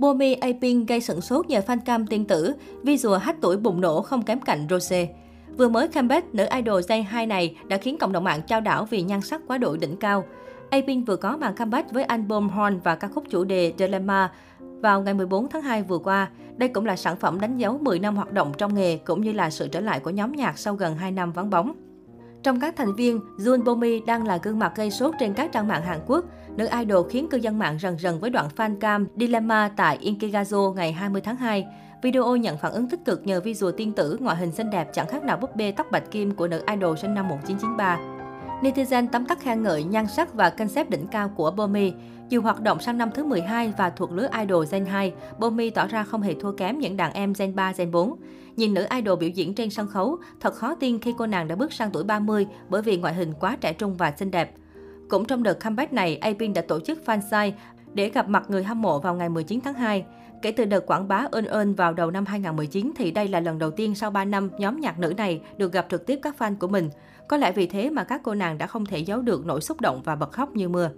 Bomi Apin gây sửng sốt nhờ fan cam tiên tử, visual hát tuổi bùng nổ không kém cạnh Rose. Vừa mới comeback, nữ idol Day 2 này đã khiến cộng đồng mạng trao đảo vì nhan sắc quá độ đỉnh cao. Apin vừa có màn comeback với album Horn và ca khúc chủ đề Dilemma vào ngày 14 tháng 2 vừa qua. Đây cũng là sản phẩm đánh dấu 10 năm hoạt động trong nghề cũng như là sự trở lại của nhóm nhạc sau gần 2 năm vắng bóng. Trong các thành viên, Jun Bomi đang là gương mặt gây sốt trên các trang mạng Hàn Quốc. Nữ idol khiến cư dân mạng rần rần với đoạn fan cam Dilemma tại Inkigazo ngày 20 tháng 2. Video nhận phản ứng tích cực nhờ visual tiên tử, ngoại hình xinh đẹp chẳng khác nào búp bê tóc bạch kim của nữ idol sinh năm 1993. Netizen tấm tắc khen ngợi nhan sắc và concept đỉnh cao của Bomi. Dù hoạt động sang năm thứ 12 và thuộc lứa idol Gen 2, Bomi tỏ ra không hề thua kém những đàn em Gen 3, Gen 4. Nhìn nữ idol biểu diễn trên sân khấu, thật khó tin khi cô nàng đã bước sang tuổi 30 bởi vì ngoại hình quá trẻ trung và xinh đẹp. Cũng trong đợt comeback này, Apin đã tổ chức fansite để gặp mặt người hâm mộ vào ngày 19 tháng 2. Kể từ đợt quảng bá ơn ơn vào đầu năm 2019 thì đây là lần đầu tiên sau 3 năm nhóm nhạc nữ này được gặp trực tiếp các fan của mình. Có lẽ vì thế mà các cô nàng đã không thể giấu được nỗi xúc động và bật khóc như mưa.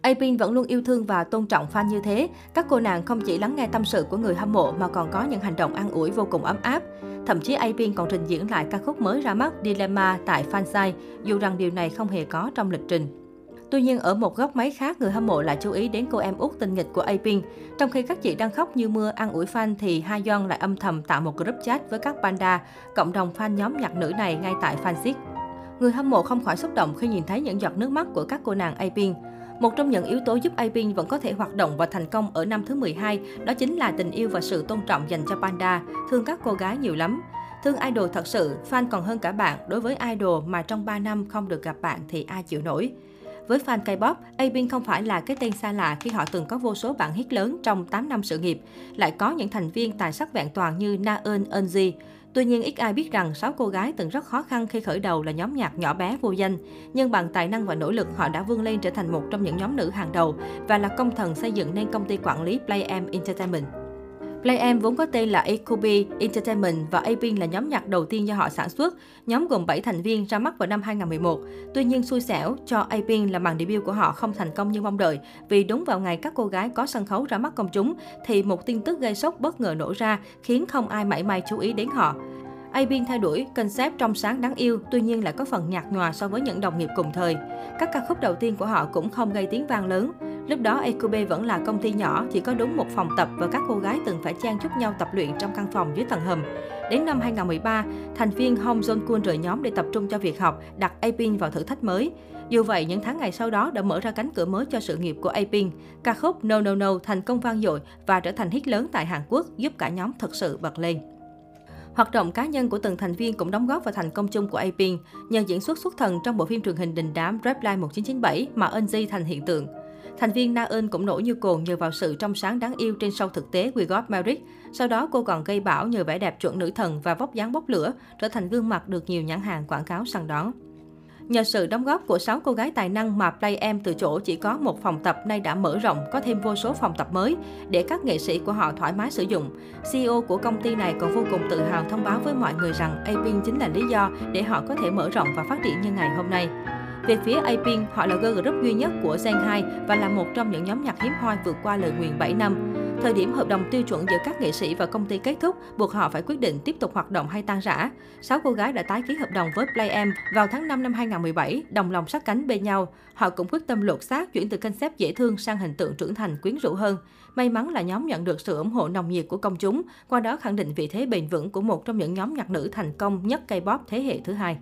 Apin vẫn luôn yêu thương và tôn trọng fan như thế. Các cô nàng không chỉ lắng nghe tâm sự của người hâm mộ mà còn có những hành động an ủi vô cùng ấm áp. Thậm chí Apin còn trình diễn lại ca khúc mới ra mắt Dilemma tại fansite, dù rằng điều này không hề có trong lịch trình. Tuy nhiên, ở một góc máy khác, người hâm mộ lại chú ý đến cô em út tinh nghịch của A Pink, Trong khi các chị đang khóc như mưa ăn ủi fan thì Ha Yeon lại âm thầm tạo một group chat với các panda, cộng đồng fan nhóm nhạc nữ này ngay tại fansit. Người hâm mộ không khỏi xúc động khi nhìn thấy những giọt nước mắt của các cô nàng A Pink. Một trong những yếu tố giúp Apin vẫn có thể hoạt động và thành công ở năm thứ 12 đó chính là tình yêu và sự tôn trọng dành cho Panda, thương các cô gái nhiều lắm. Thương idol thật sự, fan còn hơn cả bạn, đối với idol mà trong 3 năm không được gặp bạn thì ai chịu nổi. Với fan K-pop, Abin không phải là cái tên xa lạ khi họ từng có vô số bản hit lớn trong 8 năm sự nghiệp. Lại có những thành viên tài sắc vẹn toàn như Na Eun Eunji. Tuy nhiên, ít ai biết rằng sáu cô gái từng rất khó khăn khi khởi đầu là nhóm nhạc nhỏ bé vô danh. Nhưng bằng tài năng và nỗ lực, họ đã vươn lên trở thành một trong những nhóm nữ hàng đầu và là công thần xây dựng nên công ty quản lý Play M Entertainment. Play vốn có tên là Ecobi Entertainment và Apin là nhóm nhạc đầu tiên do họ sản xuất. Nhóm gồm 7 thành viên ra mắt vào năm 2011. Tuy nhiên xui xẻo cho Apin là màn debut của họ không thành công như mong đợi vì đúng vào ngày các cô gái có sân khấu ra mắt công chúng thì một tin tức gây sốc bất ngờ nổ ra khiến không ai mảy may chú ý đến họ. Abin thay đổi concept trong sáng đáng yêu, tuy nhiên lại có phần nhạt nhòa so với những đồng nghiệp cùng thời. Các ca khúc đầu tiên của họ cũng không gây tiếng vang lớn. Lúc đó Ecube vẫn là công ty nhỏ, chỉ có đúng một phòng tập và các cô gái từng phải chen chúc nhau tập luyện trong căn phòng dưới tầng hầm. Đến năm 2013, thành viên Hong Jong Kun rời nhóm để tập trung cho việc học, đặt Apin vào thử thách mới. Dù vậy, những tháng ngày sau đó đã mở ra cánh cửa mới cho sự nghiệp của Apin. Ca khúc No No No thành công vang dội và trở thành hit lớn tại Hàn Quốc, giúp cả nhóm thực sự bật lên. Hoạt động cá nhân của từng thành viên cũng đóng góp vào thành công chung của Apin. Nhờ diễn xuất xuất thần trong bộ phim truyền hình đình đám Reply 1997 mà Eunji thành hiện tượng. Thành viên Na Eun cũng nổi như cồn nhờ vào sự trong sáng đáng yêu trên show thực tế We Got Married. Sau đó cô còn gây bão nhờ vẻ đẹp chuẩn nữ thần và vóc dáng bốc lửa, trở thành gương mặt được nhiều nhãn hàng quảng cáo săn đón. Nhờ sự đóng góp của 6 cô gái tài năng mà Play Em từ chỗ chỉ có một phòng tập nay đã mở rộng, có thêm vô số phòng tập mới để các nghệ sĩ của họ thoải mái sử dụng. CEO của công ty này còn vô cùng tự hào thông báo với mọi người rằng Apin chính là lý do để họ có thể mở rộng và phát triển như ngày hôm nay. Về phía Apin, họ là girl group duy nhất của Gen 2 và là một trong những nhóm nhạc hiếm hoi vượt qua lời nguyền 7 năm. Thời điểm hợp đồng tiêu chuẩn giữa các nghệ sĩ và công ty kết thúc, buộc họ phải quyết định tiếp tục hoạt động hay tan rã. Sáu cô gái đã tái ký hợp đồng với Play vào tháng 5 năm 2017, đồng lòng sát cánh bên nhau. Họ cũng quyết tâm lột xác chuyển từ concept dễ thương sang hình tượng trưởng thành quyến rũ hơn. May mắn là nhóm nhận được sự ủng hộ nồng nhiệt của công chúng, qua đó khẳng định vị thế bền vững của một trong những nhóm nhạc nữ thành công nhất K-pop thế hệ thứ hai.